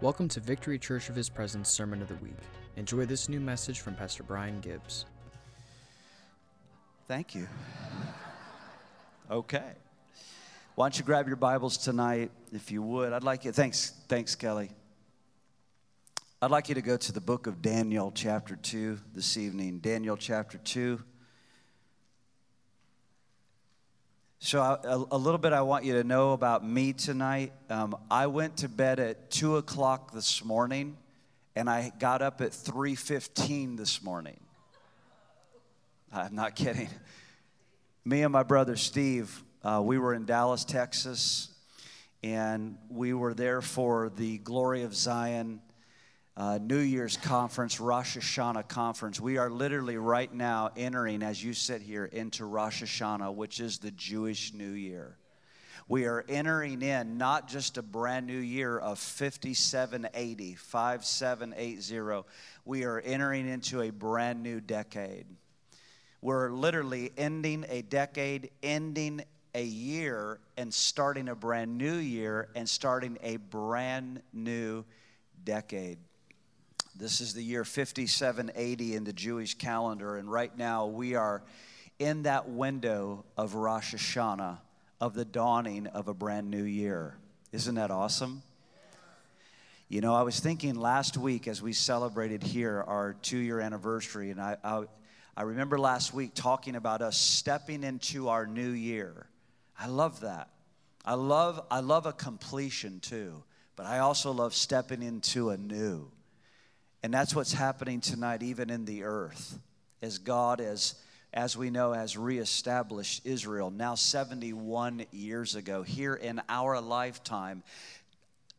Welcome to Victory Church of His Presence Sermon of the Week. Enjoy this new message from Pastor Brian Gibbs. Thank you. Okay. Why don't you grab your Bibles tonight, if you would? I'd like you, thanks, thanks, Kelly. I'd like you to go to the book of Daniel, chapter 2, this evening. Daniel, chapter 2. So, a, a little bit I want you to know about me tonight. Um, I went to bed at 2 o'clock this morning, and I got up at 3.15 this morning. I'm not kidding. Me and my brother Steve, uh, we were in Dallas, Texas, and we were there for the Glory of Zion uh, New Year's conference, Rosh Hashanah conference. We are literally right now entering, as you sit here, into Rosh Hashanah, which is the Jewish New Year. We are entering in not just a brand new year of 5780, 5780. We are entering into a brand new decade. We're literally ending a decade, ending a year, and starting a brand new year and starting a brand new decade. This is the year 5780 in the Jewish calendar, and right now we are in that window of Rosh Hashanah, of the dawning of a brand new year. Isn't that awesome? You know, I was thinking last week as we celebrated here our two year anniversary, and I, I, I remember last week talking about us stepping into our new year. I love that. I love, I love a completion too, but I also love stepping into a new. And that's what's happening tonight, even in the earth, as God, as, as we know, has reestablished Israel now 71 years ago. Here in our lifetime,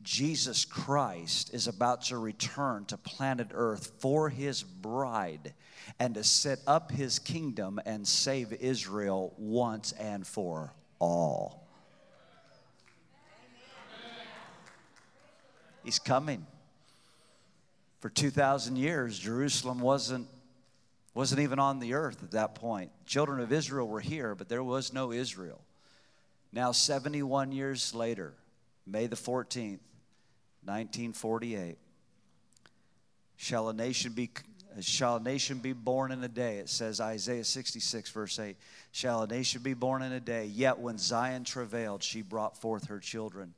Jesus Christ is about to return to planet Earth for his bride and to set up his kingdom and save Israel once and for all. He's coming for 2,000 years, Jerusalem wasn't, wasn't even on the earth at that point. Children of Israel were here, but there was no Israel. Now, 71 years later, May the 14th, 1948, shall a nation be shall a nation be born in a day it says isaiah 66 verse 8 shall a nation be born in a day yet when zion travailed she brought forth her children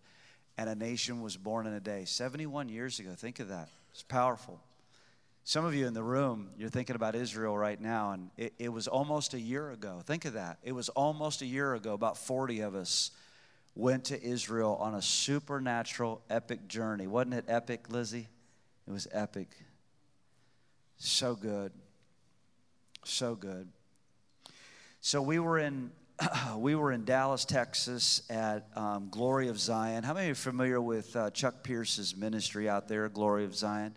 and a nation was born in a day 71 years ago think of that it's powerful. Some of you in the room, you're thinking about Israel right now, and it, it, was almost a year ago. Think of that. It was almost a year ago, about 40 of us went to Israel on a supernatural, epic journey. Wasn't it epic, Lizzie? It was epic. So good. So good. So we were in we were in Dallas, Texas at um, Glory of Zion. How many are familiar with uh, Chuck Pierce's ministry out there, Glory of Zion?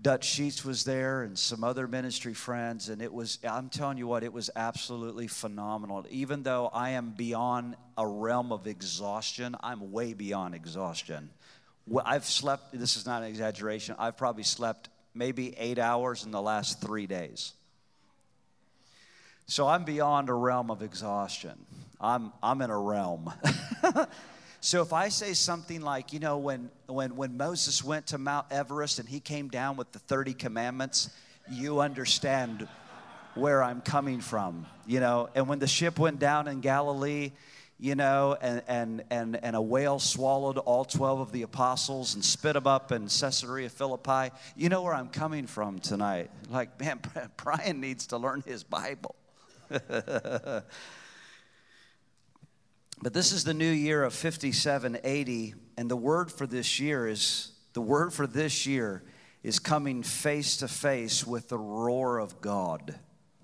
Dutch Sheets was there and some other ministry friends, and it was, I'm telling you what, it was absolutely phenomenal. Even though I am beyond a realm of exhaustion, I'm way beyond exhaustion. I've slept, this is not an exaggeration, I've probably slept maybe eight hours in the last three days. So I'm beyond a realm of exhaustion. I'm, I'm in a realm. so if I say something like, you know, when, when, when Moses went to Mount Everest and he came down with the 30 commandments, you understand where I'm coming from, you know. And when the ship went down in Galilee, you know, and, and, and, and a whale swallowed all 12 of the apostles and spit them up in Caesarea Philippi, you know where I'm coming from tonight. Like, man, Brian needs to learn his Bible. but this is the new year of 5780, and the word for this year is the word for this year is coming face to face with the roar of God.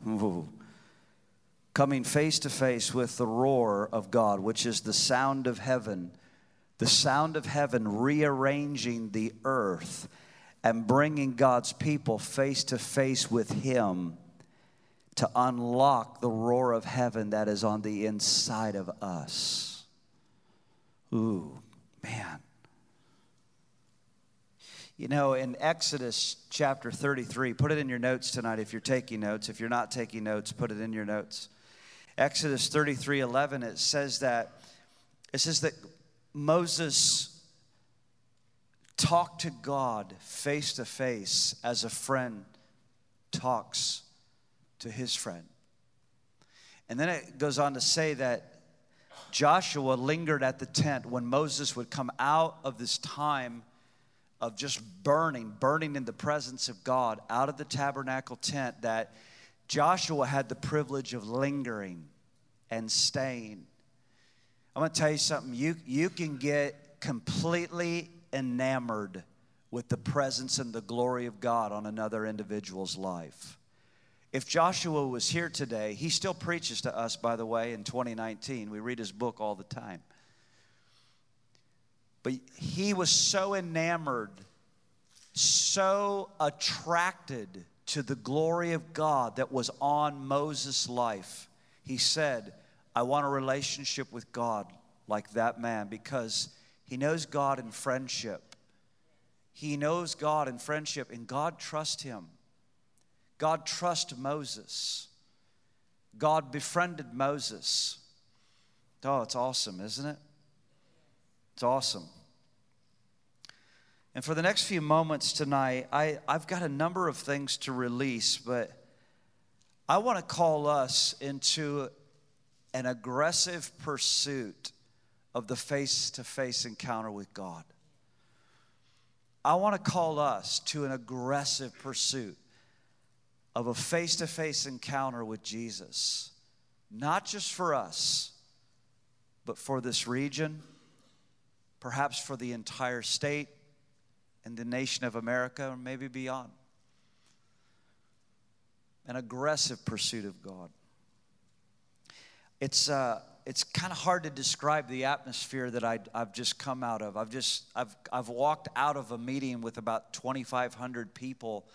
Ooh. Coming face to face with the roar of God, which is the sound of heaven, the sound of heaven rearranging the earth and bringing God's people face to face with Him to unlock the roar of heaven that is on the inside of us. Ooh, man. You know, in Exodus chapter 33, put it in your notes tonight if you're taking notes. If you're not taking notes, put it in your notes. Exodus 33 11, it says that, it says that Moses talked to God face to face as a friend talks to his friend. And then it goes on to say that Joshua lingered at the tent when Moses would come out of this time of just burning, burning in the presence of God out of the tabernacle tent, that Joshua had the privilege of lingering and staying. I'm gonna tell you something, you, you can get completely enamored with the presence and the glory of God on another individual's life. If Joshua was here today, he still preaches to us, by the way, in 2019. We read his book all the time. But he was so enamored, so attracted to the glory of God that was on Moses' life. He said, I want a relationship with God like that man because he knows God in friendship. He knows God in friendship, and God trusts him. God trusted Moses. God befriended Moses. Oh, it's awesome, isn't it? It's awesome. And for the next few moments tonight, I, I've got a number of things to release, but I want to call us into an aggressive pursuit of the face to face encounter with God. I want to call us to an aggressive pursuit of a face to face encounter with Jesus, not just for us, but for this region, perhaps for the entire state and the nation of America, or maybe beyond. An aggressive pursuit of God. It's, uh, it's kind of hard to describe the atmosphere that I, have just come out of. I've just I've, I've walked out of a meeting with about 2,500 people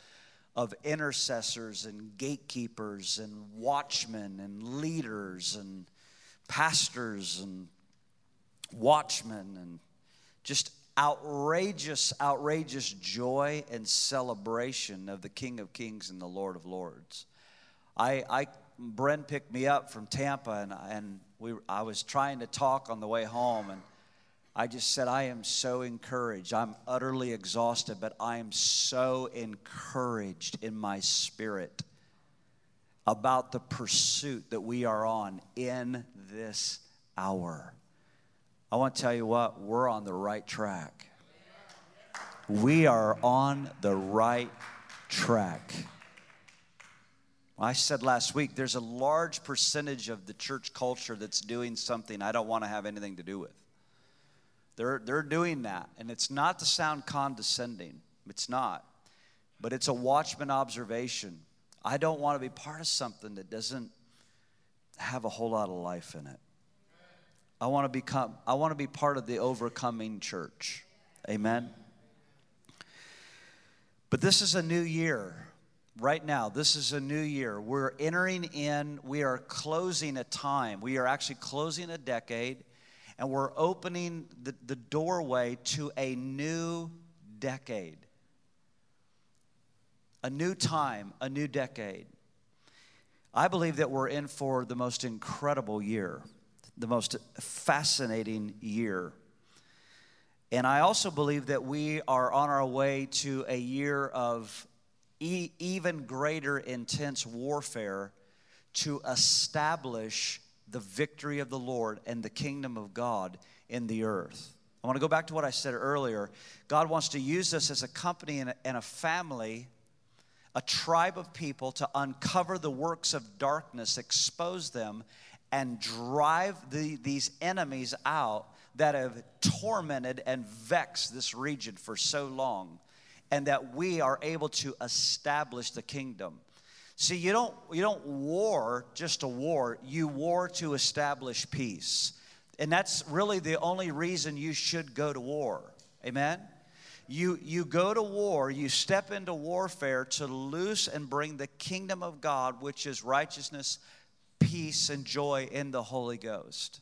of intercessors and gatekeepers and watchmen and leaders and pastors and watchmen and just outrageous, outrageous joy and celebration of the King of Kings and the Lord of Lords. I, I Bren picked me up from Tampa, and, and we, I was trying to talk on the way home, and I just said, I am so encouraged. I'm utterly exhausted, but I am so encouraged in my spirit about the pursuit that we are on in this hour. I want to tell you what, we're on the right track. We are on the right track. I said last week, there's a large percentage of the church culture that's doing something I don't want to have anything to do with. They're, they're doing that. And it's not to sound condescending, it's not. But it's a watchman observation. I don't want to be part of something that doesn't have a whole lot of life in it. I want to become I want to be part of the overcoming church. Amen. But this is a new year. Right now, this is a new year. We're entering in, we are closing a time. We are actually closing a decade and we're opening the, the doorway to a new decade. A new time, a new decade. I believe that we're in for the most incredible year, the most fascinating year. And I also believe that we are on our way to a year of e- even greater intense warfare to establish the victory of the Lord and the kingdom of God in the earth. I want to go back to what I said earlier. God wants to use us as a company and a, family, a tribe of people to uncover the works of darkness, expose them, and drive the, these enemies out that have tormented and vexed this region for so long, and that we are able to establish the kingdom. See, you don't, you don't war just to war, you war to establish peace. And that's really the only reason you should go to war. Amen? You, you go to war, you step into warfare to loose and bring the kingdom of God, which is righteousness, peace, and joy in the Holy Ghost.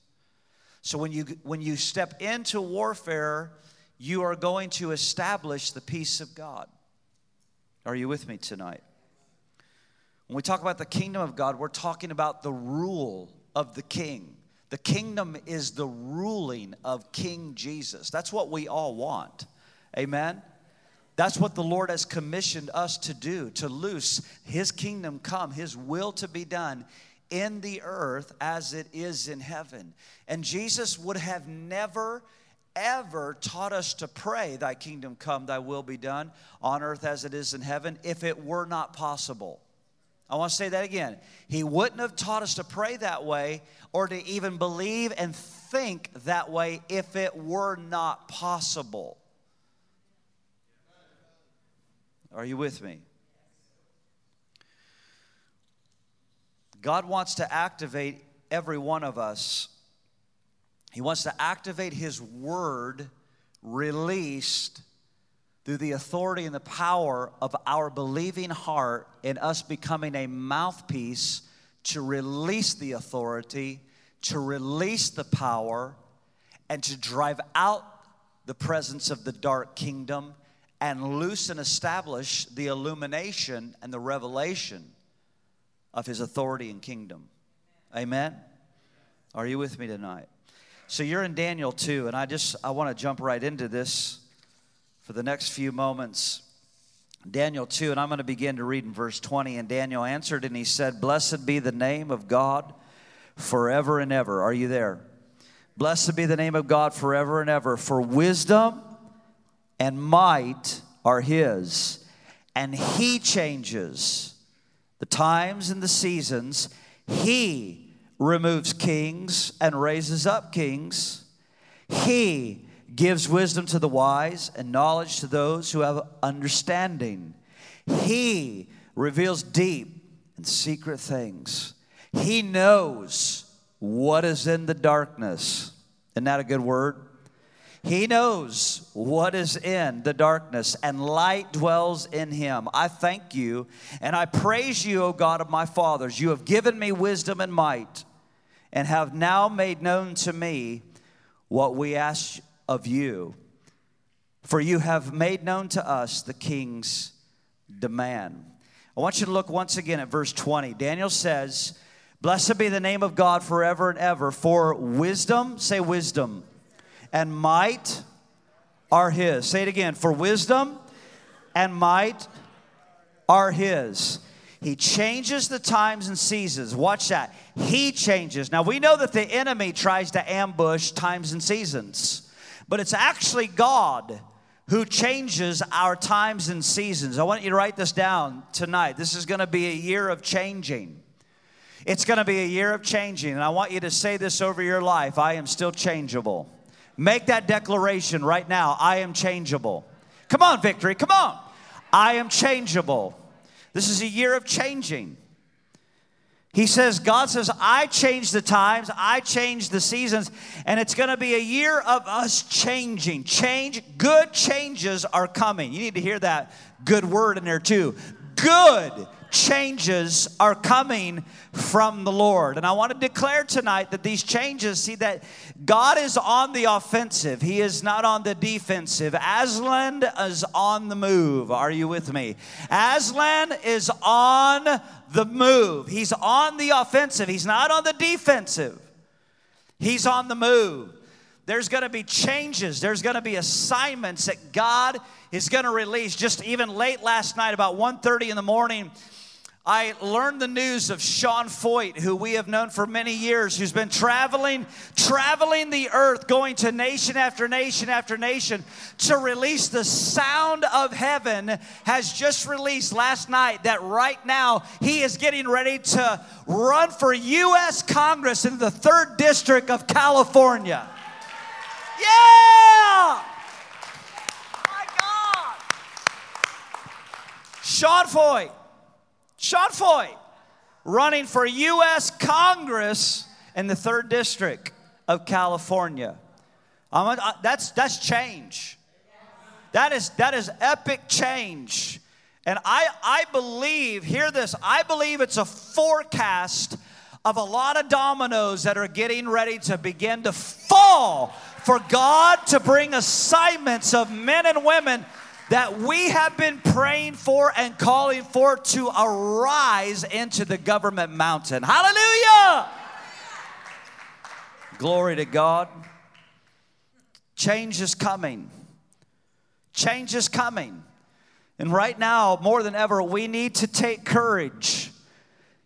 So when you, when you step into warfare, you are going to establish the peace of God. Are you with me tonight? When we talk about the kingdom of God, we're talking about the rule of the king. The kingdom is the ruling of King Jesus. That's what we all want. Amen. That's what the Lord has commissioned us to do to loose His kingdom come, His will to be done in the earth as it is in heaven. And Jesus would have never, ever taught us to pray, Thy kingdom come, Thy will be done on earth as it is in heaven, if it were not possible. I want to say that again. He wouldn't have taught us to pray that way or to even believe and think that way if it were not possible. Are you with me? God wants to activate every one of us. He wants to activate His Word released through the authority and the power of our believing heart in us becoming a mouthpiece to release the authority, to release the power, and to drive out the presence of the dark kingdom and loose and establish the illumination and the revelation of his authority and kingdom. Amen. Are you with me tonight? So you're in Daniel 2 and I just I want to jump right into this for the next few moments. Daniel 2 and I'm going to begin to read in verse 20 and Daniel answered and he said, "Blessed be the name of God forever and ever." Are you there? Blessed be the name of God forever and ever, for wisdom and might are His, and He changes the times and the seasons. He removes kings and raises up kings. He gives wisdom to the wise and knowledge to those who have understanding. He reveals deep and secret things. He knows what is in the darkness. Isn't that a good word? He knows what is in the darkness, and light dwells in him. I thank you and I praise you, O God of my fathers. You have given me wisdom and might, and have now made known to me what we ask of you. For you have made known to us the king's demand. I want you to look once again at verse 20. Daniel says, Blessed be the name of God forever and ever. For wisdom, say wisdom and might are his. Say it again. For wisdom and might are his. He changes the times and seasons. Watch that. He changes. Now we know that the enemy tries to ambush times and seasons, but it's actually God who changes our times and seasons. I want you to write this down tonight. This is going to be a year of changing. It's going to be a year of changing, and I want you to say this over your life I am still changeable. Make that declaration right now. I am changeable. Come on, victory. Come on. I am changeable. This is a year of changing. He says, God says, I change the times, I change the seasons, and it's going to be a year of us changing. Change, good changes are coming. You need to hear that good word in there too. Good changes are coming from the Lord. And I want to declare tonight that these changes, see that God is on the offensive, He is not on the defensive. Aslan is on the move. Are you with me? Aslan is on the move. He's on the offensive, He's not on the defensive. He's on the move. There's going to be changes. There's going to be assignments that God is going to release. Just even late last night, about 1:30 in the morning, I learned the news of Sean Feucht, who we have known for many years, who's been traveling, traveling the earth, going to nation after nation after nation to release the sound of heaven, has just released last night that right now he is getting ready to run for U.S. Congress in the third district of California. Yeah! My God! Sean Feucht Sean Feucht running for U.S. Congress in the third district of California. A, uh, that's, that's change. That is, that is epic change. And I, I believe, hear this, I believe it's a forecast of a lot of dominoes that are getting ready to begin to fall for God to bring assignments of men and women that we have been praying for and calling for to arise into the government mountain. Hallelujah! Glory to God. Change is coming. Change is coming. And right now, more than ever, we need to take courage.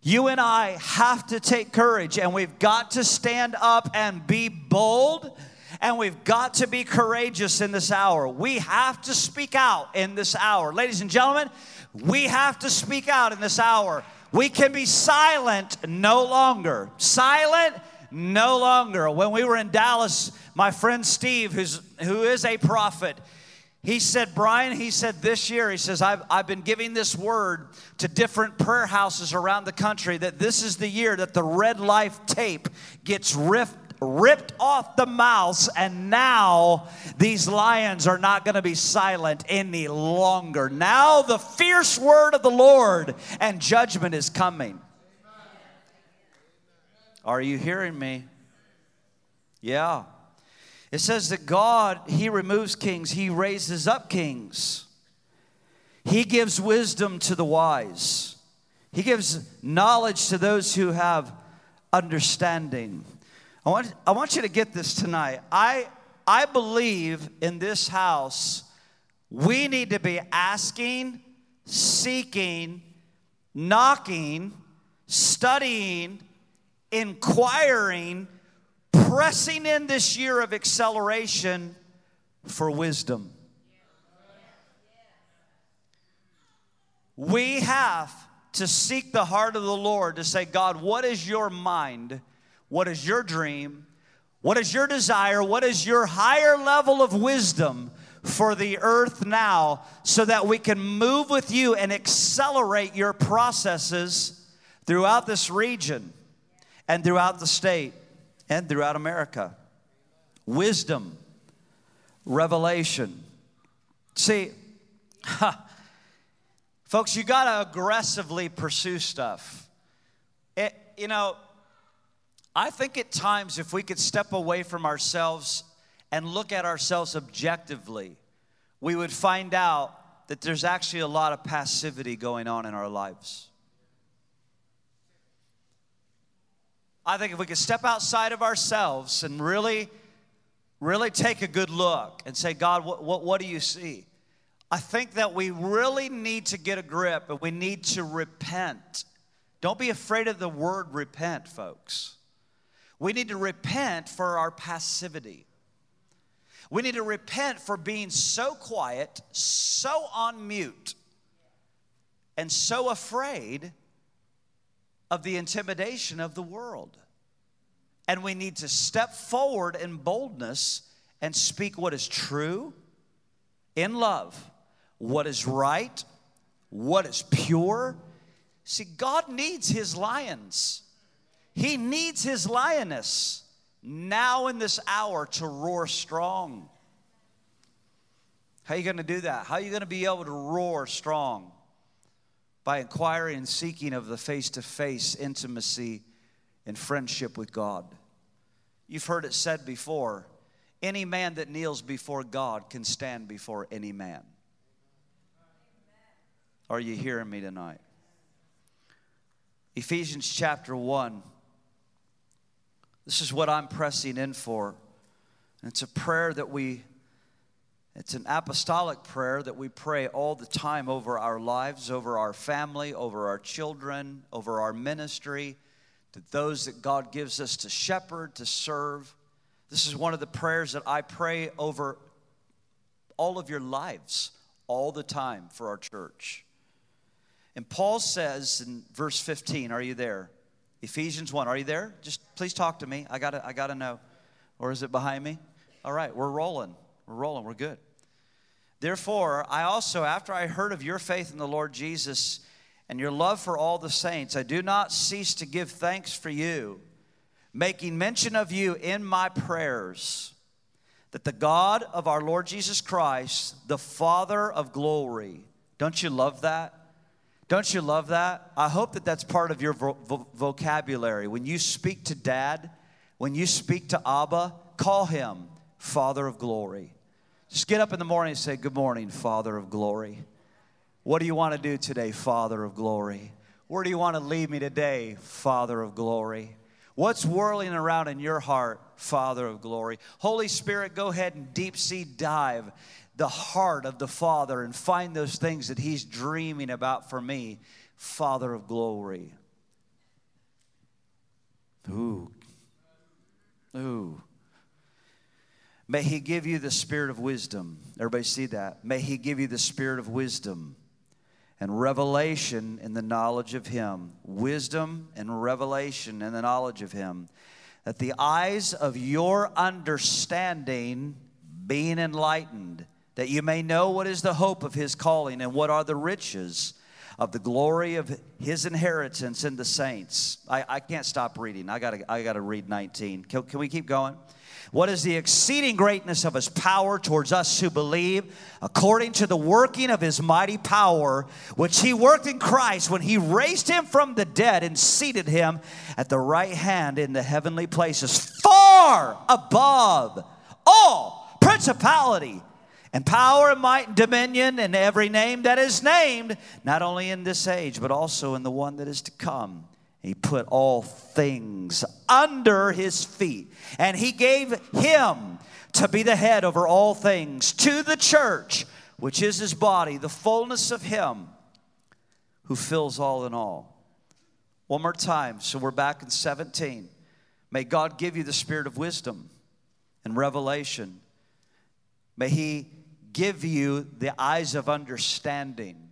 You and I have to take courage, and we've got to stand up and be bold, and we've got to be courageous in this hour. We have to speak out in this hour. Ladies and gentlemen, we have to speak out in this hour. We can be silent no longer. Silent no longer. When we were in Dallas, my friend Steve, who's, who is a prophet, he said, Brian, he said this year, he says, I've, I've been giving this word to different prayer houses around the country that this is the year that the red life tape gets ripped, ripped off the mouths, and now these lions are not going to be silent any longer. Now the fierce word of the Lord and judgment is coming. Are you hearing me? Yeah. It says that God, He removes kings, He raises up kings. He gives wisdom to the wise, He gives knowledge to those who have understanding. I want, I want you to get this tonight. I, I believe in this house, we need to be asking, seeking, knocking, studying, inquiring pressing in this year of acceleration for wisdom. We have to seek the heart of the Lord to say, God, what is your mind? What is your dream? What is your desire? What is your higher level of wisdom for the earth now so that we can move with you and accelerate your processes throughout this region and throughout the state? and throughout America. Wisdom, revelation. See, folks, you got to aggressively pursue stuff. It, you know, I think at times if we could step away from ourselves and look at ourselves objectively, we would find out that there's actually a lot of passivity going on in our lives. I think if we could step outside of ourselves and really, really take a good look and say, God, what, what, what do you see? I think that we really need to get a grip and we need to repent. Don't be afraid of the word repent, folks. We need to repent for our passivity. We need to repent for being so quiet, so on mute, and so afraid of the intimidation of the world. And we need to step forward in boldness and speak what is true in love, what is right, what is pure. See, God needs his lions. He needs his lioness now in this hour to roar strong. How are you going to do that? How are you going to be able to roar strong? by inquiring and seeking of the face to face intimacy and friendship with God. You've heard it said before any man that kneels before God can stand before any man. Are you hearing me tonight? Ephesians chapter 1. This is what I'm pressing in for. And it's a prayer that we it's an apostolic prayer that we pray all the time over our lives, over our family, over our children, over our ministry, to those that God gives us to shepherd, to serve. This is one of the prayers that I pray over all of your lives, all the time for our church. And Paul says in verse 15, are you there? Ephesians 1, are you there? Just please talk to me. I gotta, I gotta know. Or is it behind me? All right, we're rolling. We're rolling. We're good. Therefore, I also, after I heard of your faith in the Lord Jesus and your love for all the saints, I do not cease to give thanks for you, making mention of you in my prayers, that the God of our Lord Jesus Christ, the Father of glory, don't you love that? Don't you love that? I hope that that's part of your vo- vo- vocabulary. When you speak to dad, when you speak to Abba, call him Father of glory. Just get up in the morning and say, Good morning, Father of glory. What do you want to do today, Father of glory? Where do you want to lead me today, Father of glory? What's whirling around in your heart, Father of glory? Holy Spirit, go ahead and deep sea dive the heart of the Father and find those things that He's dreaming about for me, Father of glory. Ooh. Ooh. May He give you the spirit of wisdom. Everybody see that? May He give you the spirit of wisdom and revelation in the knowledge of Him. Wisdom and revelation in the knowledge of Him. That the eyes of your understanding being enlightened, that you may know what is the hope of His calling and what are the riches of the glory of his inheritance in the saints. I, I can't stop reading. I gotta, I gotta read 19. Can, can we keep going? What is the exceeding greatness of his power towards us who believe, according to the working of his mighty power, which he worked in Christ when he raised him from the dead and seated him at the right hand in the heavenly places, far above all principality and power and might and dominion and every name that is named, not only in this age, but also in the one that is to come. He put all things under his feet, and he gave him to be the head over all things to the church, which is his body, the fullness of him who fills all in all. One more time. So we're back in 17. May God give you the spirit of wisdom and revelation. May he give you the eyes of understanding.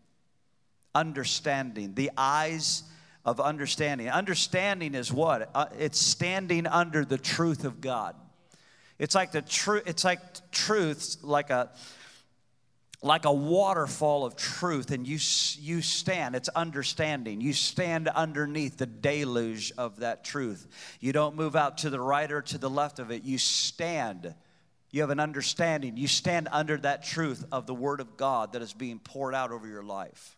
Understanding. The eyes of understanding. Understanding is what? Uh, it's standing under the truth of God. It's like the truth. It's like truth, like a like a waterfall of truth, and you you stand. It's understanding. You stand underneath the deluge of that truth. You don't move out to the right or to the left of it. You stand you have an understanding. You stand under that truth of the Word of God that is being poured out over your life.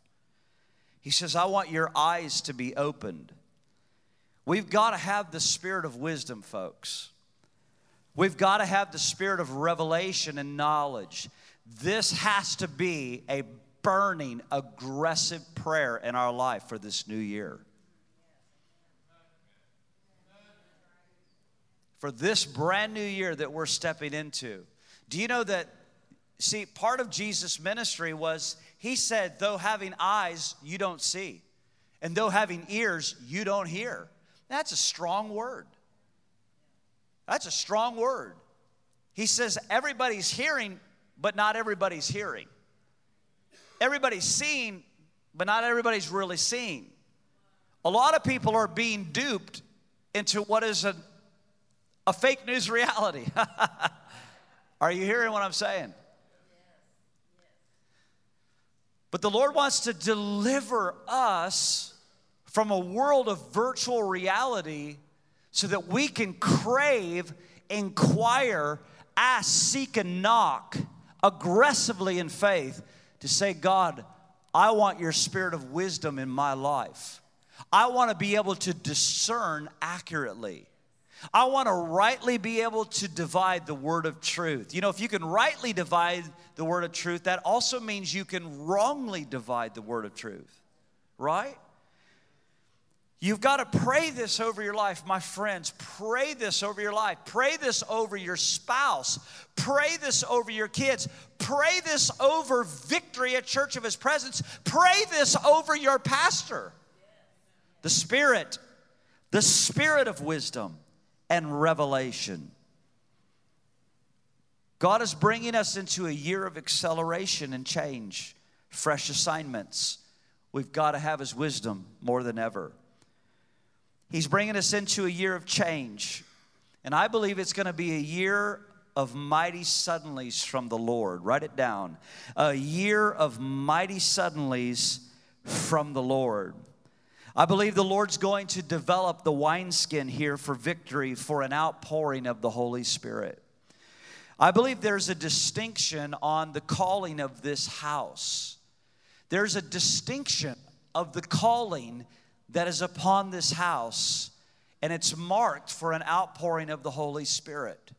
He says, I want your eyes to be opened. We've got to have the spirit of wisdom, folks. We've got to have the spirit of revelation and knowledge. This has to be a burning, aggressive prayer in our life for this new year. For this brand new year that we're stepping into. Do you know that? See, part of Jesus' ministry was he said, though having eyes, you don't see, and though having ears, you don't hear. That's a strong word. That's a strong word. He says, everybody's hearing, but not everybody's hearing. Everybody's seeing, but not everybody's really seeing. A lot of people are being duped into what is a a fake news reality. Are you hearing what I'm saying? But the Lord wants to deliver us from a world of virtual reality so that we can crave, inquire, ask, seek, and knock aggressively in faith to say, God, I want your spirit of wisdom in my life. I want to be able to discern accurately. I want to rightly be able to divide the word of truth. You know, if you can rightly divide the word of truth, that also means you can wrongly divide the word of truth, right? You've got to pray this over your life, my friends. Pray this over your life. Pray this over your spouse. Pray this over your kids. Pray this over victory at Church of His Presence. Pray this over your pastor. The Spirit, the Spirit of wisdom and revelation. God is bringing us into a year of acceleration and change, fresh assignments. We've got to have His wisdom more than ever. He's bringing us into a year of change. And I believe it's going to be a year of mighty suddenlies from the Lord. Write it down. A year of mighty suddenlies from the Lord. I believe the Lord's going to develop the wineskin here for victory for an outpouring of the Holy Spirit. I believe there's a distinction on the calling of this house. There's a distinction of the calling that is upon this house, and it's marked for an outpouring of the Holy Spirit.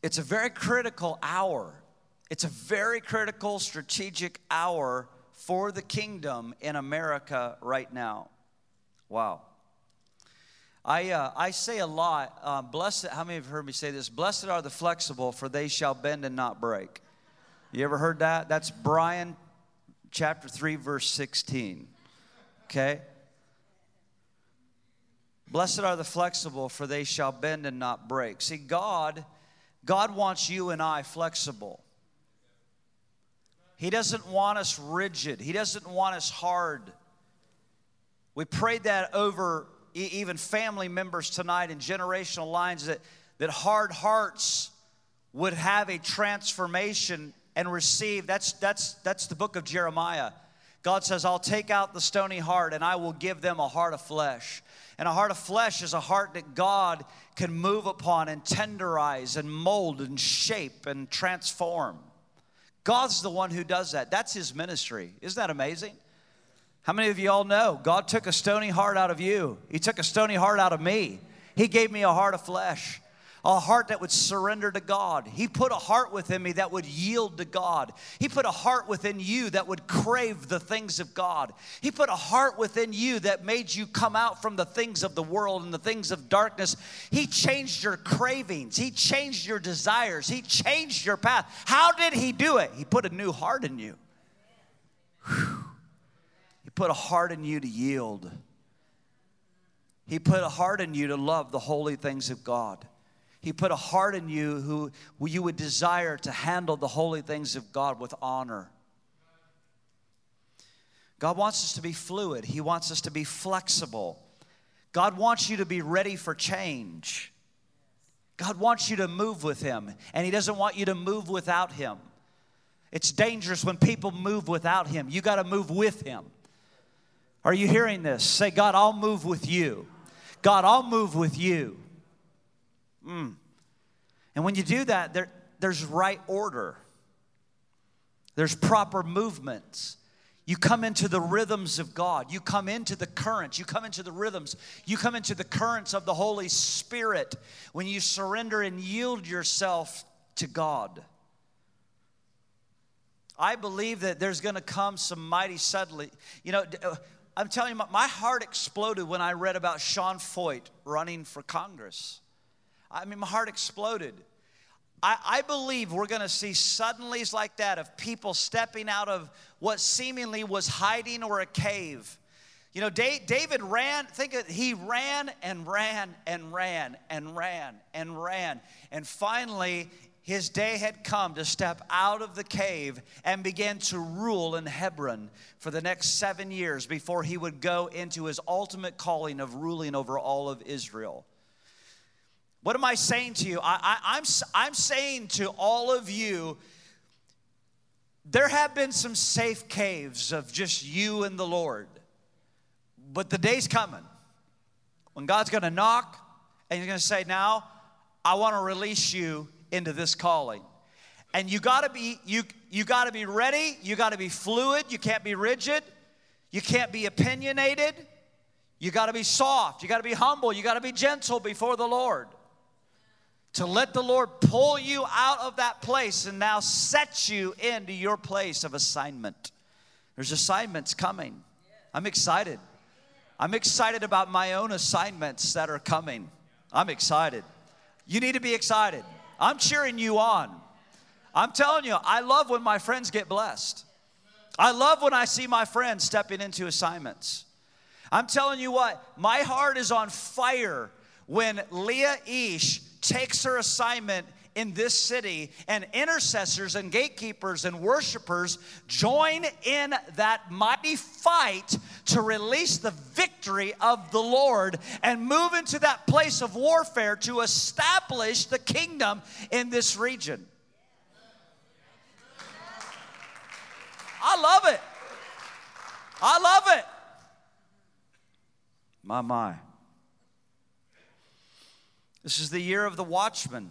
It's a very critical hour it's a very critical strategic hour for the kingdom in America right now. Wow. I, uh, I say a lot, uh, blessed, how many have heard me say this? Blessed are the flexible, for they shall bend and not break. You ever heard that? That's Brian chapter 3, verse 16. Okay? Blessed are the flexible, for they shall bend and not break. See, God, God wants you and I flexible. He doesn't want us rigid. He doesn't want us hard. We prayed that over even family members tonight in generational lines that, that hard hearts would have a transformation and receive. That's, that's, that's the book of Jeremiah. God says, I'll take out the stony heart and I will give them a heart of flesh. And a heart of flesh is a heart that God can move upon and tenderize and mold and shape and transform. God's the one who does that. That's his ministry. Isn't that amazing? How many of you all know God took a stony heart out of you? He took a stony heart out of me. He gave me a heart of flesh, a heart that would surrender to God. He put a heart within me that would yield to God. He put a heart within you that would crave the things of God. He put a heart within you that made you come out from the things of the world and the things of darkness. He changed your cravings, He changed your desires, He changed your path. How did He do it? He put a new heart in you. Whew put a heart in you to yield. He put a heart in you to love the holy things of God. He put a heart in you who, you would desire to handle the holy things of God with honor. God wants us to be fluid. He wants us to be flexible. God wants you to be ready for change. God wants you to move with Him, and He doesn't want you to move without Him. It's dangerous when people move without Him. You got to move with Him. Are you hearing this? Say, God, I'll move with you. God, I'll move with you. Mm. And when you do that, there, there's right order, there's proper movements. You come into the rhythms of God. You come into the currents. You come into the rhythms. You come into the currents of the Holy Spirit when you surrender and yield yourself to God. I believe that there's going to come some mighty suddenly. You know, uh, I'm telling you, my heart exploded when I read about Sean Feucht running for Congress. I mean, my heart exploded. I, I believe we're going to see suddenlies like that of people stepping out of what seemingly was hiding or a cave. You know, David ran, think of, he ran and ran and ran and ran and ran. And finally, his day had come to step out of the cave and begin to rule in Hebron for the next seven years before he would go into his ultimate calling of ruling over all of Israel. What am I saying to you? I, am I'm, I'm saying to all of you, there have been some safe caves of just you and the Lord. But the day's coming when God's gonna knock and He's gonna say, Now, I wanna release you into this calling. And you got to be you you got to be ready, you got to be fluid, you can't be rigid, you can't be opinionated. You got to be soft, you got to be humble, you got to be gentle before the Lord. To let the Lord pull you out of that place and now set you into your place of assignment. There's assignments coming. I'm excited. I'm excited about my own assignments that are coming. I'm excited. You need to be excited. I'm cheering you on. I'm telling you, I love when my friends get blessed. I love when I see my friends stepping into assignments. I'm telling you what, my heart is on fire when Leah Ish takes her assignment in this city, and intercessors and gatekeepers and worshipers join in that mighty fight to release the victory of the Lord and move into that place of warfare to establish the kingdom in this region. I love it. I love it. My, my. This is the year of the watchman.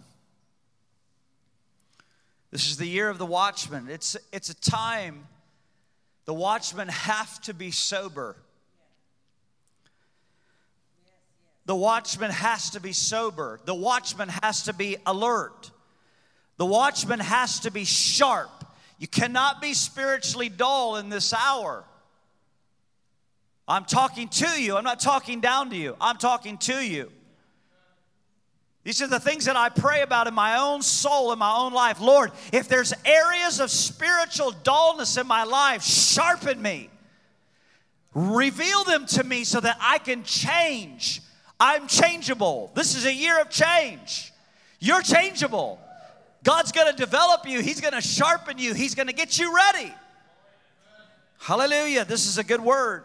This is the year of the watchman. It's, it's a time the watchmen have to be sober. The watchman has to be sober. The watchman has to be alert. The watchman has to be sharp. You cannot be spiritually dull in this hour. I'm talking to you. I'm not talking down to you. I'm talking to you. These are the things that I pray about in my own soul, in my own life. Lord, if there's areas of spiritual dullness in my life, sharpen me. Reveal them to me so that I can change. I'm changeable. This is a year of change. You're changeable. God's going to develop you, He's going to sharpen you, He's going to get you ready. Hallelujah. This is a good word.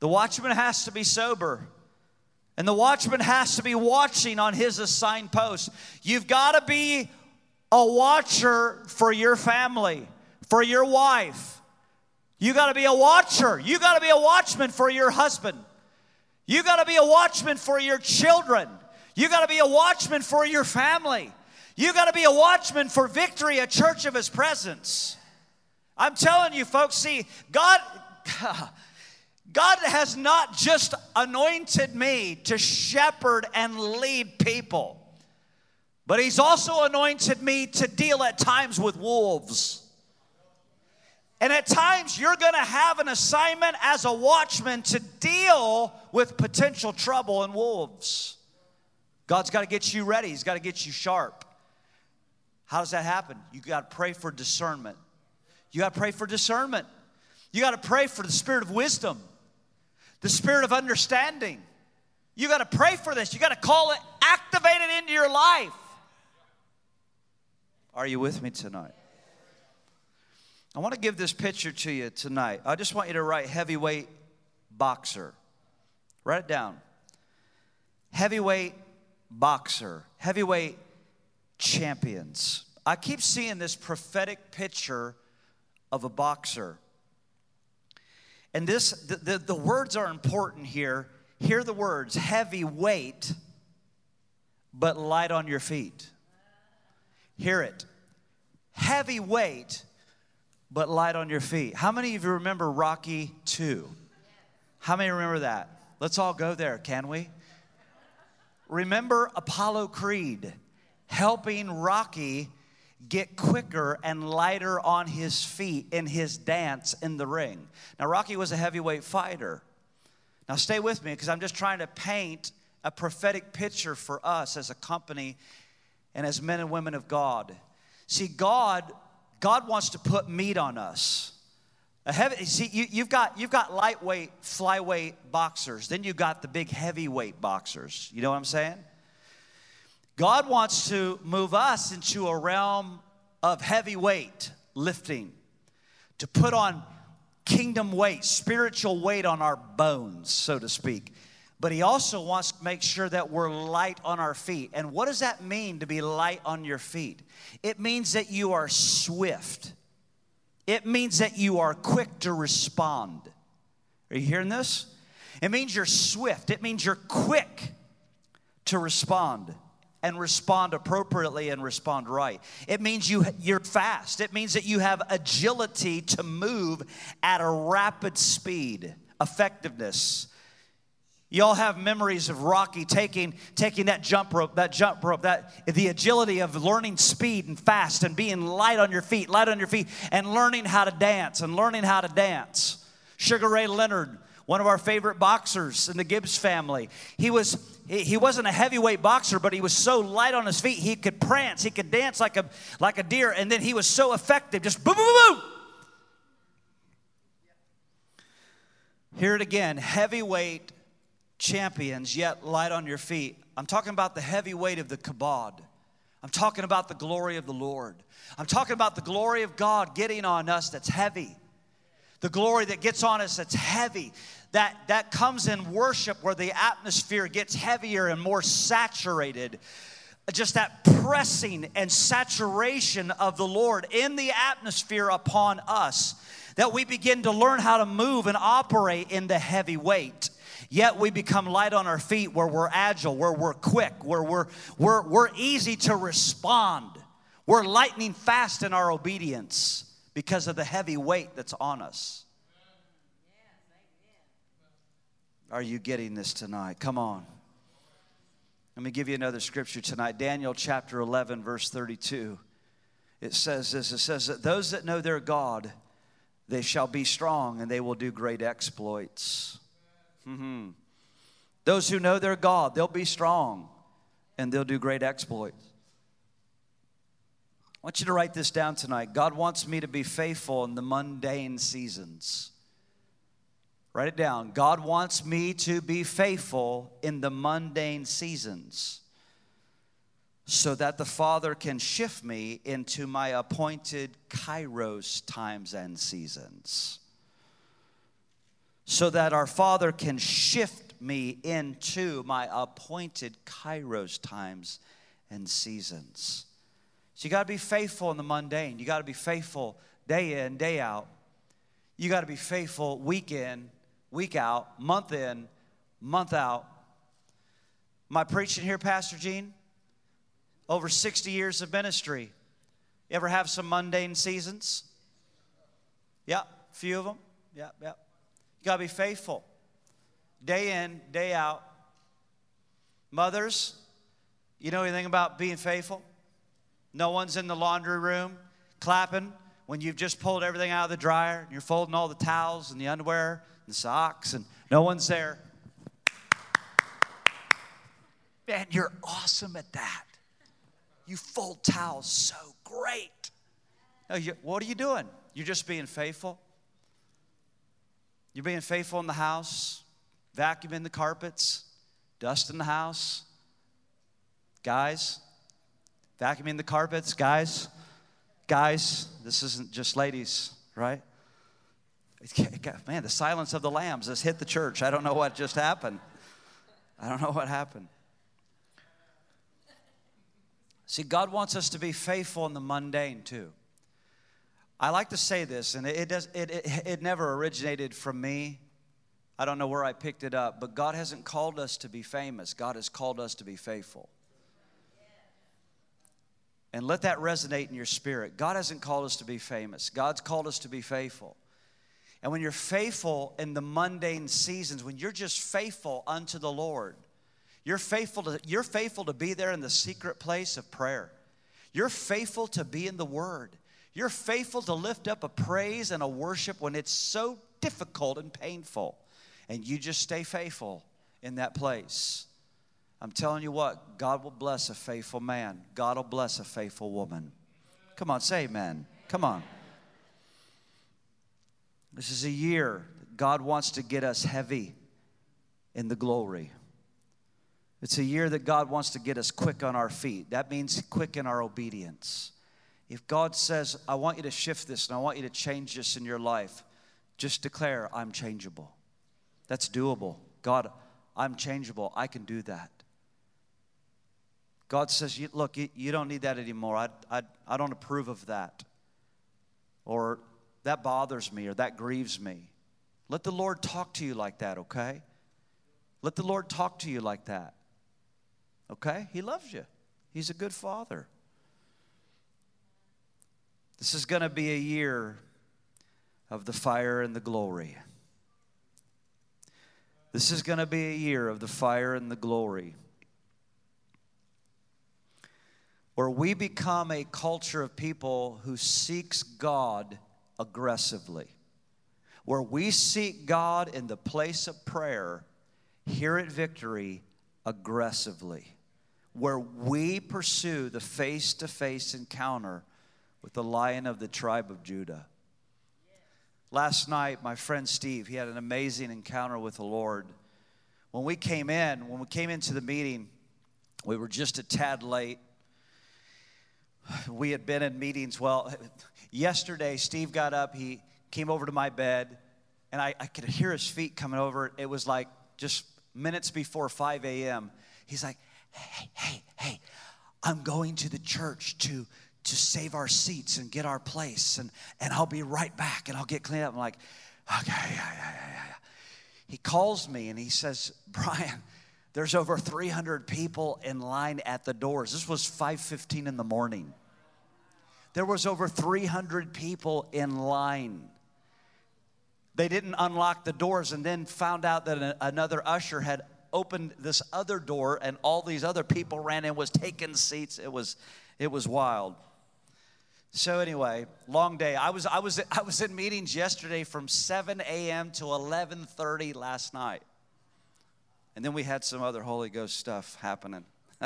The watchman has to be sober. And the watchman has to be watching on his assigned post. You've got to be a watcher for your family, for your wife. You got to be a watcher. You got to be a watchman for your husband. You got to be a watchman for your children. You got to be a watchman for your family. You got to be a watchman for victory, a church of his presence. I'm telling you, folks, see, God. God has not just anointed me to shepherd and lead people, but He's also anointed me to deal at times with wolves. And at times, you're gonna have an assignment as a watchman to deal with potential trouble and wolves. God's gotta get you ready, He's gotta get you sharp. How does that happen? You gotta pray for discernment. You gotta pray for discernment. You gotta pray for the spirit of wisdom the spirit of understanding. You got to pray for this. You got to call it, activate it into your life. Are you with me tonight? I want to give this picture to you tonight. I just want you to write heavyweight boxer. Write it down. Heavyweight boxer, heavyweight champions. I keep seeing this prophetic picture of a boxer. And this, the, the, the words are important here. Hear the words heavy weight, but light on your feet. Hear it. Heavy weight, but light on your feet. How many of you remember Rocky 2? How many remember that? Let's all go there, can we? Remember Apollo Creed helping Rocky get quicker and lighter on his feet in his dance in the ring. Now, Rocky was a heavyweight fighter. Now, stay with me because I'm just trying to paint a prophetic picture for us as a company and as men and women of God. See, God, God wants to put meat on us. A heavy, see, you, you've got you've got lightweight, flyweight boxers. Then you've got the big heavyweight boxers. You know what I'm saying? God wants to move us into a realm of heavy weight lifting, to put on kingdom weight, spiritual weight on our bones, so to speak. But He also wants to make sure that we're light on our feet. And what does that mean to be light on your feet? It means that you are swift, it means that you are quick to respond. Are you hearing this? It means you're swift, it means you're quick to respond and respond appropriately and respond right. It means you, you're fast. It means that you have agility to move at a rapid speed, effectiveness. You all have memories of Rocky taking, taking that jump rope, that jump rope, that the agility of learning speed and fast and being light on your feet, light on your feet, and learning how to dance and learning how to dance. Sugar Ray Leonard one of our favorite boxers in the Gibbs family. He was he wasn't a heavyweight boxer, but he was so light on his feet, he could prance, he could dance like a like a deer, and then he was so effective, just boom, boom, boom. Hear it again, heavyweight champions, yet light on your feet. I'm talking about the heavy weight of the kabod. I'm talking about the glory of the Lord. I'm talking about the glory of God getting on us that's heavy the glory that gets on us that's heavy that that comes in worship where the atmosphere gets heavier and more saturated. Just that pressing and saturation of the Lord in the atmosphere upon us that we begin to learn how to move and operate in the heavy weight. Yet we become light on our feet where we're agile where we're quick where we're we're, we're easy to respond. We're lightning fast in our obedience because of the heavy weight that's on us. Are you getting this tonight? Come on. Let me give you another scripture tonight. Daniel chapter 11, verse 32. It says this it says that those that know their God, They shall be strong and they will do great exploits. Mm-hmm. Those who know their God, they'll be strong and they'll do great exploits. Want you to write this down tonight. God wants me to be faithful in the mundane seasons. Write it down. God wants me to be faithful in the mundane seasons so that the Father can shift me into my appointed kairos times and seasons. So that our Father can shift me into my appointed kairos times and seasons. So you got to be faithful in the mundane. You got to be faithful day in, day out. You got to be faithful week in, week out, month in, month out. I preaching here, Pastor Gene? Over 60 years of ministry. You ever have some mundane seasons? Yeah, a few of them. Yeah, yeah. You got to be faithful. Day in, day out. Mothers, you know anything about being faithful? No one's in the laundry room clapping when you've just pulled everything out of the dryer and you're folding all the towels and the underwear and the socks, and no one's there. Man, you're awesome at that. You fold towels so great. You, what are you doing? You're just being faithful. You're being faithful in the house, vacuuming the carpets, dusting the house. Guys, vacuuming the carpets, guys. Guys, this isn't just ladies, right? Man, the silence of the lambs has hit the church. I don't know what just happened. I don't know what happened. See, God wants us to be faithful in the mundane too. I like to say this, and it, does, it, it, it never originated from me. I don't know where I picked it up, but God hasn't called us to be famous. God has called us to be faithful. And let that resonate in your spirit. God hasn't called us to be famous, God's called us to be faithful. And when you're faithful in the mundane seasons, when you're just faithful unto the Lord, you're faithful to, you're faithful to be there in the secret place of prayer. You're faithful to be in the Word. You're faithful to lift up a praise and a worship when it's so difficult and painful. And you just stay faithful in that place. I'm telling you what, God will bless a faithful man. God will bless a faithful woman. Come on, say amen. Come on. This is a year God wants to get us heavy in the glory. It's a year that God wants to get us quick on our feet. That means quick in our obedience. If God says, I want you to shift this and I want you to change this in your life, just declare, I'm changeable. That's doable. God, I'm changeable. I can do that. God says, Look, you don't need that anymore. I, I, I don't approve of that. Or that bothers me or that grieves me. Let the Lord talk to you like that, okay? Let the Lord talk to you like that. Okay? He loves you, He's a good father. This is going to be a year of the fire and the glory. This is going to be a year of the fire and the glory. Where we become a culture of people who seeks God aggressively. Where we seek God in the place of prayer here at Victory aggressively where we pursue the face to face encounter with the lion of the tribe of Judah. Last night, my friend Steve, he had an amazing encounter with the Lord. When we came in, when we came into the meeting, we were just a tad late. We had been in meetings. Well, yesterday, Steve got up, he came over to my bed, and I, I could hear his feet coming over. It was like just minutes before 5 a.m. He's like, hey, hey, hey, I'm going to the church to to save our seats and get our place and, and I'll be right back and I'll get cleaned up. I'm like, okay, yeah, yeah, yeah, yeah. He calls me and he says, Brian, there's over 300 people in line at the doors. This was 5:15 in the morning. There was over 300 people in line. They didn't unlock the doors and then found out that another usher had opened this other door and all these other people ran in was taking seats it was it was wild So anyway, long day. I was I was I was in meetings yesterday from 7 a.m. to 11:30 last night, and then we had some other Holy Ghost stuff happening.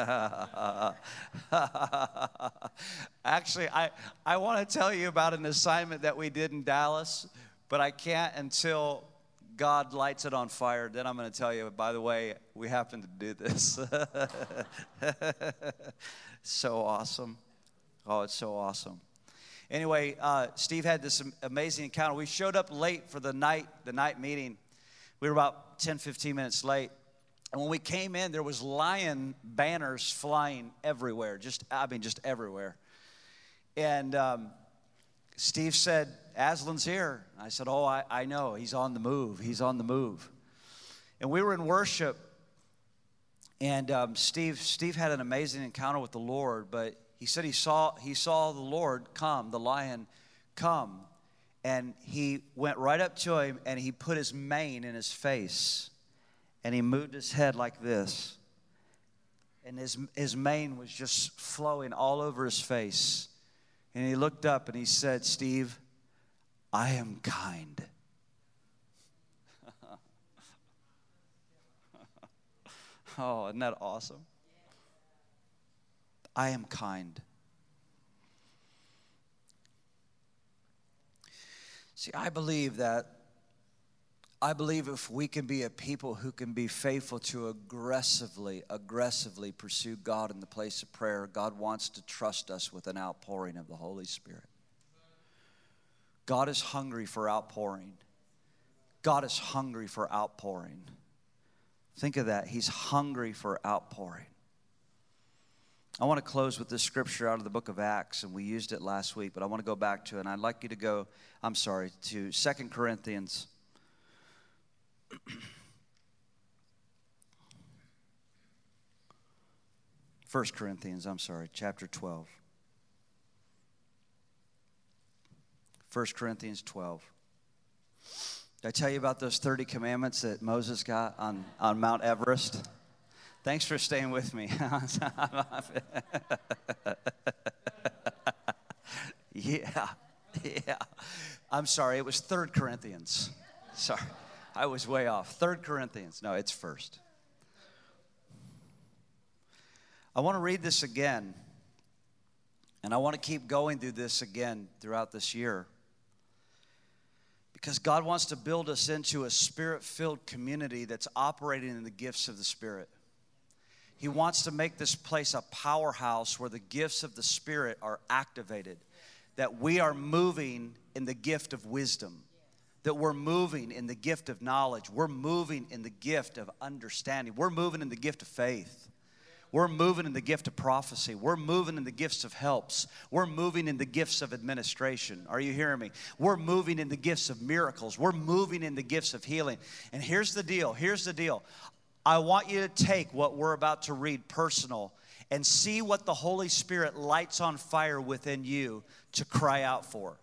Actually, I I want to tell you about an assignment that we did in Dallas, but I can't until God lights it on fire. Then I'm going to tell you. By the way, we happen to do this. so awesome. Oh, it's so awesome. Anyway, uh, Steve had this amazing encounter. We showed up late for the night, the night meeting. We were about 10, 15 minutes late. And when we came in, there was lion banners flying everywhere. Just, I mean, just everywhere. And um, Steve said, Aslan's here. I said, Oh, I, I know. He's on the move. He's on the move. And we were in worship. And um, Steve, Steve had an amazing encounter with the Lord, but he said he saw, he saw the Lord come, the lion come, and he went right up to him and he put his mane in his face and he moved his head like this. And his, his mane was just flowing all over his face. And he looked up and he said, Steve, I am kind. oh, isn't that awesome? I am kind. See, I believe that, I believe if we can be a people who can be faithful to aggressively, aggressively pursue God in the place of prayer, God wants to trust us with an outpouring of the Holy Spirit. God is hungry for outpouring. God is hungry for outpouring. Think of that. He's hungry for outpouring. I want to close with this scripture out of the book of Acts, and we used it last week, but I want to go back to it. And I'd like you to go, I'm sorry, to Second Corinthians. First Corinthians, I'm sorry, chapter 12. 1 Corinthians 12. Did I tell you about those 30 commandments that Moses got on, on Mount Everest? Thanks for staying with me. yeah, yeah. I'm sorry, it was Third Corinthians. Sorry, I was way off. Third Corinthians. No, it's first. I want to read this again, and I want to keep going through this again throughout this year. Because God wants to build us into a spirit filled community that's operating in the gifts of the Spirit. He wants to make this place a powerhouse where the gifts of the Spirit are activated, that we are moving in the gift of wisdom, that we're moving in the gift of knowledge, we're moving in the gift of understanding, we're moving in the gift of faith. We're moving in the gift of prophecy. We're moving in the gifts of helps. We're moving in the gifts of administration. Are you hearing me? We're moving in the gifts of miracles. We're moving in the gifts of healing. And here's the deal here's the deal. I want you to take what we're about to read personal and see what the Holy Spirit lights on fire within you to cry out for.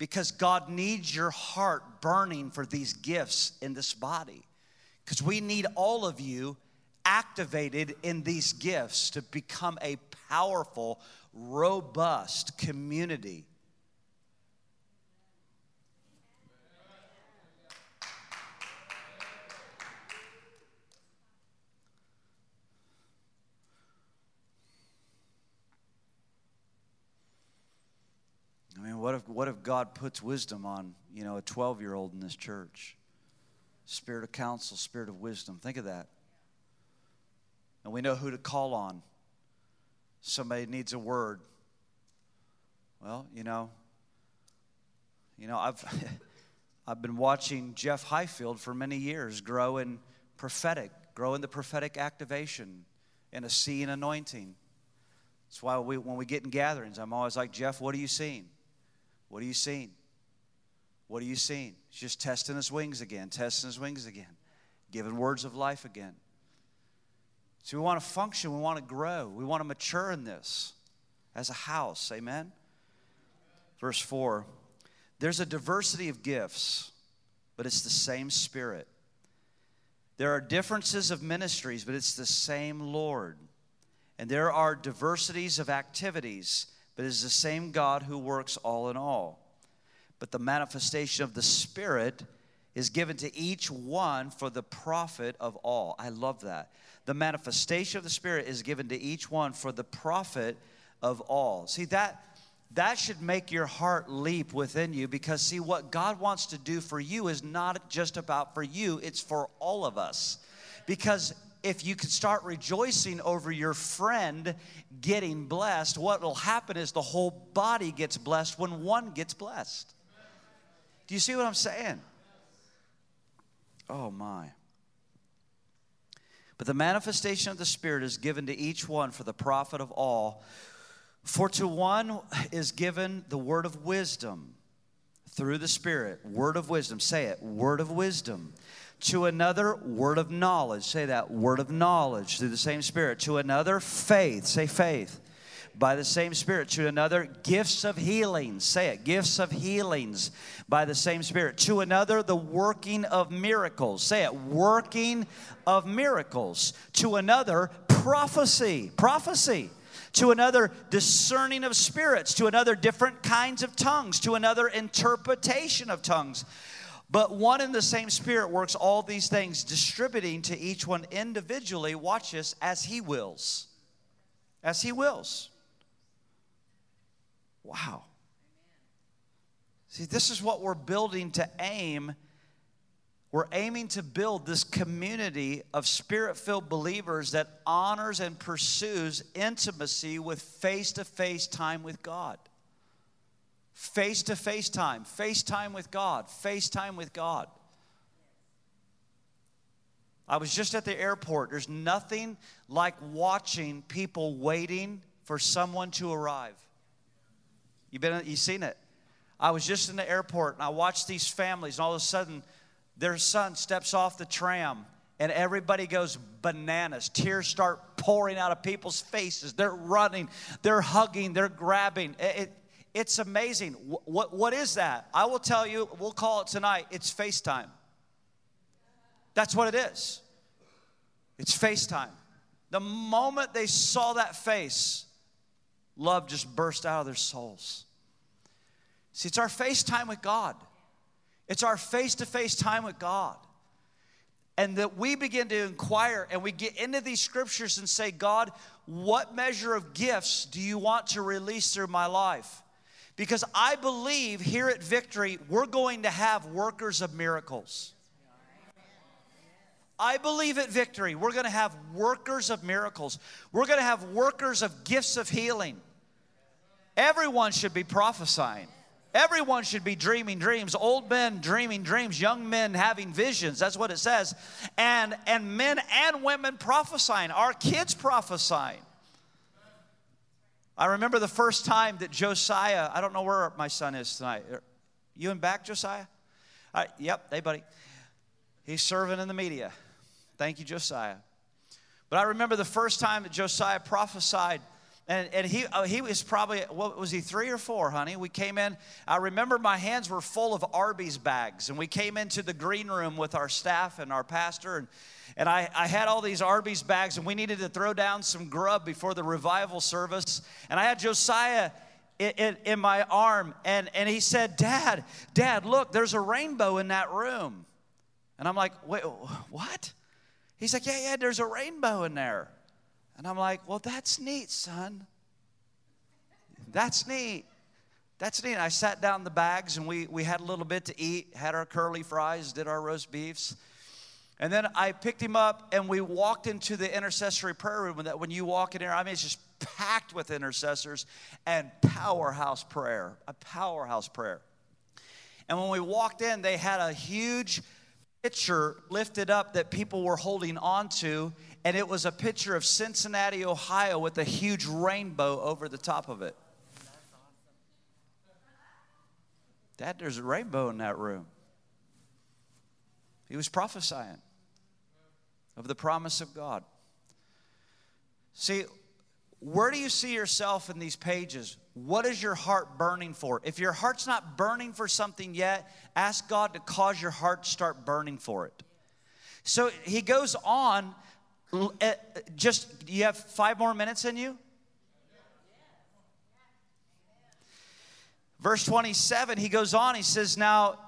Because God needs your heart burning for these gifts in this body. Because we need all of you activated in these gifts to become a powerful, robust community I mean, what if, what if God puts wisdom on, you know, a 12 year old in this church? Spirit of counsel, spirit of wisdom. Think of that. And we know who to call on. Somebody needs a word. Well, you know, you know, I've I've been watching Jeff Highfield for many years grow in prophetic, grow in the prophetic activation in a seeing anointing. That's why we, when we get in gatherings, I'm always like, Jeff, what are you seeing? What are you seeing? What are you seeing? He's just testing his wings again, testing his wings again, giving words of life again. So we want to function, we want to grow, we want to mature in this as a house. Amen? Verse 4 There's a diversity of gifts, but it's the same Spirit. There are differences of ministries, but it's the same Lord. And there are diversities of activities but is the same God who works all in all. But the manifestation of the Spirit is given to each one for the profit of all. I love that. The manifestation of the Spirit is given to each one for the profit of all. See that that should make your heart leap within you because see what God wants to do for you is not just about for you, it's for all of us. Because if you can start rejoicing over your friend getting blessed, what will happen is the whole body gets blessed when one gets blessed. Do you see what I'm saying? Oh my. But the manifestation of the Spirit is given to each one for the profit of all. For to one is given the word of wisdom through the Spirit. Word of wisdom. Say it. Word of wisdom. To another, word of knowledge. Say that. Word of knowledge through the same Spirit. To another, faith. Say faith by the same Spirit. To another, gifts of healings. Say it, gifts of healings by the same Spirit. To another, the working of miracles. Say it, working of miracles. To another, prophecy. Prophecy. To another, discerning of spirits. To another, different kinds of tongues. To another, interpretation of tongues. But one and the same Spirit works all these things, distributing to each one individually, watch this, as He wills. As He wills. Wow. See, this is what we're building to aim. We're aiming to build this community of spirit filled believers that honors and pursues intimacy with face to face time with God. Face to face time, face time with God, face time with God. I was just at the airport. There's nothing like watching people waiting for someone to arrive. You've been, you've seen it. I was just in the airport and I watched these families, and all of a sudden, their son steps off the tram and everybody goes bananas. Tears start pouring out of people's faces. They're running, they're hugging, they're grabbing. It, it, it's amazing. What, what, is that? I will tell you, we'll call it tonight, it's FaceTime. That's what it is. It's FaceTime. The moment they saw that face, love just burst out of their souls. See, it's our FaceTime with God. It's our face to face time with God. And that we begin to inquire and we get into these scriptures and say, God, what measure of gifts do you want to release through my life? Because I believe here at Victory, we're going to have workers of miracles. I believe at Victory, we're going to have workers of miracles. We're going to have workers of gifts of healing. Everyone should be prophesying. Everyone should be dreaming dreams. Old men dreaming dreams, young men having visions. That's what it says. And and men and women prophesying. Our kids prophesying. I remember the first time that Josiah, I don't know where my son is tonight. You and back, Josiah? Uh, yep, hey, buddy. He's serving in the media. Thank you, Josiah. But I remember the first time that Josiah prophesied, and, and he, uh, he was probably, what was he, three or four, honey? We came in, I remember my hands were full of Arby's bags, and we came into the green room with our staff and our pastor, and, and I, I had all these Arby's bags, and we needed to throw down some grub before the revival service. And I had Josiah in, in, in my arm, and, and he said, Dad, Dad, look, there's a rainbow in that room. And I'm like, wait, what? He's like, yeah, yeah, there's a rainbow in there. And I'm like, well, that's neat, son. That's neat. That's neat. I sat down the bags and we, we had a little bit to eat, had our curly fries, did our roast beefs. And then I picked him up and we walked into the intercessory prayer room. That when you walk in there, I mean, it's just packed with intercessors and powerhouse prayer, a powerhouse prayer. And when we walked in, they had a huge picture lifted up that people were holding onto, and it was a picture of Cincinnati, Ohio, with a huge rainbow over the top of it. Dad, there's a rainbow in that room. He was prophesying of the promise of God. See, where do you see yourself in these pages? What is your heart burning for? If your heart's not burning for something yet, ask God to cause your heart to start burning for it. So he goes on, Eh, just, you have five more minutes in you? verse 27, he goes on, he says, Now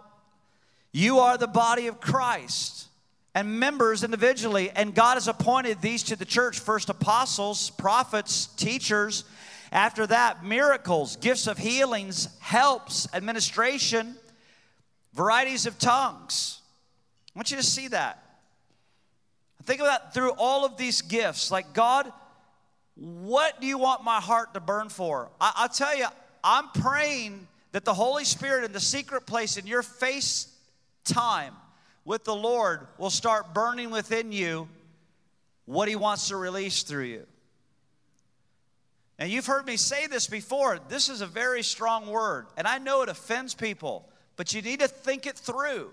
you are the body of Christ and members individually, and God has appointed these to the church first apostles, prophets, teachers. After that, miracles, gifts of healings, helps, administration, varieties of tongues. I want you to see that. Think about through all of these gifts. Like, God, what do you want my heart to burn for? I, I'll tell you, I'm praying that the Holy Spirit in the secret place in your face time with the Lord will start burning within you what He wants to release through you. And you've heard me say this before. This is a very strong word, and I know it offends people, but you need to think it through.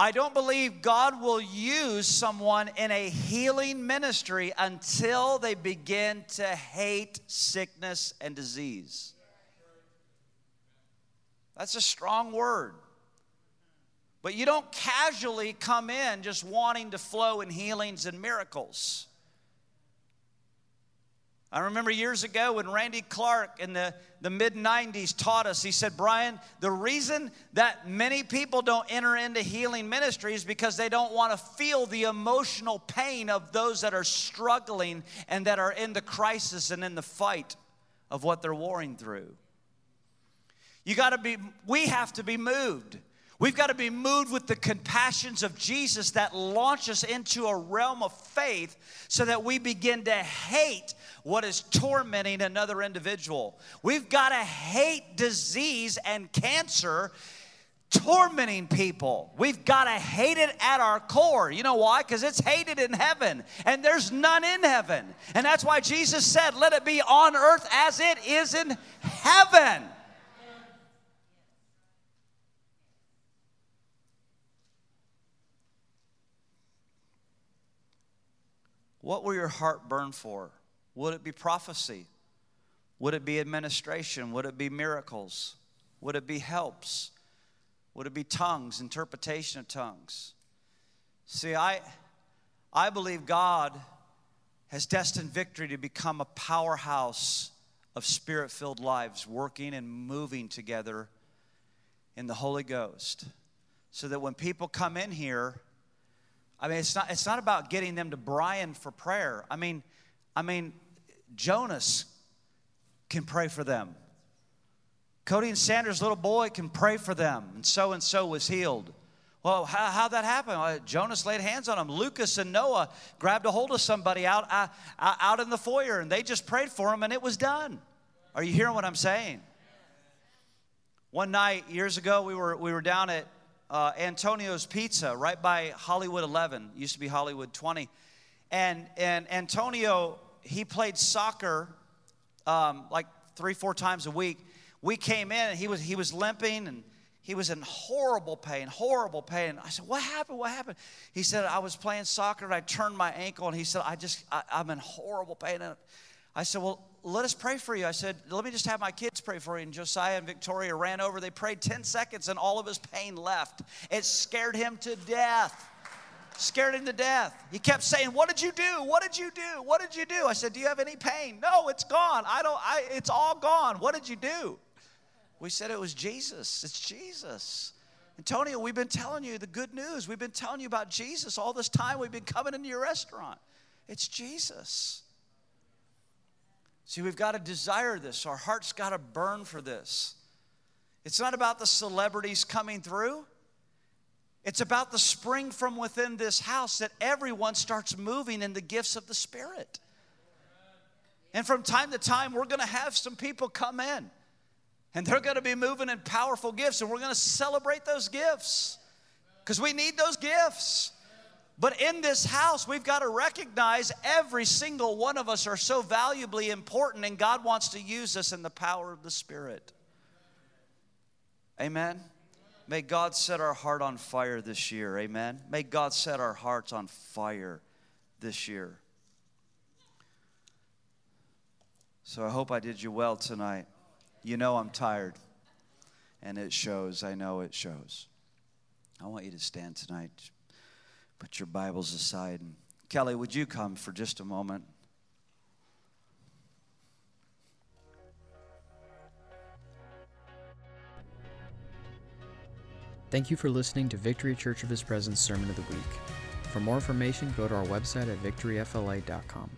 I don't believe God will use someone in a healing ministry until they begin to hate sickness and disease. That's a strong word. But you don't casually come in just wanting to flow in healings and miracles. I remember years ago when Randy Clark in the, the mid 90s taught us, he said, Brian, the reason that many people don't enter into healing ministry is because they don't want to feel the emotional pain of those that are struggling and that are in the crisis and in the fight of what they're warring through. You got to be, we have to be moved. We've got to be moved with the compassions of Jesus that launch us into a realm of faith so that we begin to hate what is tormenting another individual. We've got to hate disease and cancer tormenting people. We've got to hate it at our core. You know why? Because it's hated in heaven, and there's none in heaven. And that's why Jesus said, Let it be on earth as it is in heaven. What will your heart burn for? Would it be prophecy? Would it be administration? Would it be miracles? Would it be helps? Would it be tongues, interpretation of tongues? See, I, I believe God has destined victory to become a powerhouse of spirit filled lives, working and moving together in the Holy Ghost. So that when people come in here, I mean, it's not, it's not about getting them to Brian for prayer. I mean, I mean, Jonas can pray for them. Cody and Sanders' little boy can pray for them, and so and so was healed. Well, how, how'd that happen? Well, Jonas laid hands on him. Lucas and Noah grabbed a hold of somebody out, uh, uh out in the foyer, and they just prayed for him, and it was done. Are you hearing what I'm saying? One night, years ago, we were, we were down at uh, Antonio's Pizza right by Hollywood 11, used to be Hollywood 20. And, and Antonio, he played soccer um, like three, four times a week. We came in and he was, he was limping and he was in horrible pain, horrible pain. I said, What happened? What happened? He said, I was playing soccer and I turned my ankle. And he said, I just, I, I'm in horrible pain. And I said, Well, let us pray for you. I said, let me just have my kids pray for you. And Josiah and Victoria ran over. They prayed 10 seconds and all of his pain left. It scared him to death. Scared him to death. He kept saying, What did you do? What did you do? What did you do? I said, Do you have any pain? No, it's gone. I don't, I, it's all gone. What did you do? We said it was Jesus. It's Jesus. Antonio, we've been telling you the good news. We've been telling you about Jesus all this time. We've been coming into your restaurant. It's Jesus. See, we've got to desire this. Our heart's got to burn for this. It's not about the celebrities coming through. It's about the spring from within this house that everyone starts moving in the gifts of the Spirit. And from time to time, we're going to have some people come in and they're going to be moving in powerful gifts, and we're going to celebrate those gifts because we need those gifts. But in this house, we've got to recognize every single one of us are so valuably important, and God wants to use us in the power of the Spirit. Amen. May God set our heart on fire this year. Amen. May God set our hearts on fire this year. So I hope I did you well tonight. You know I'm tired, and it shows. I know it shows. I want you to stand tonight put your Bibles aside. Kelly, would you come for just a moment? Thank you for listening to Victory Church of His Presence Sermon of the Week. For more information, go to our website at victoryfla.com.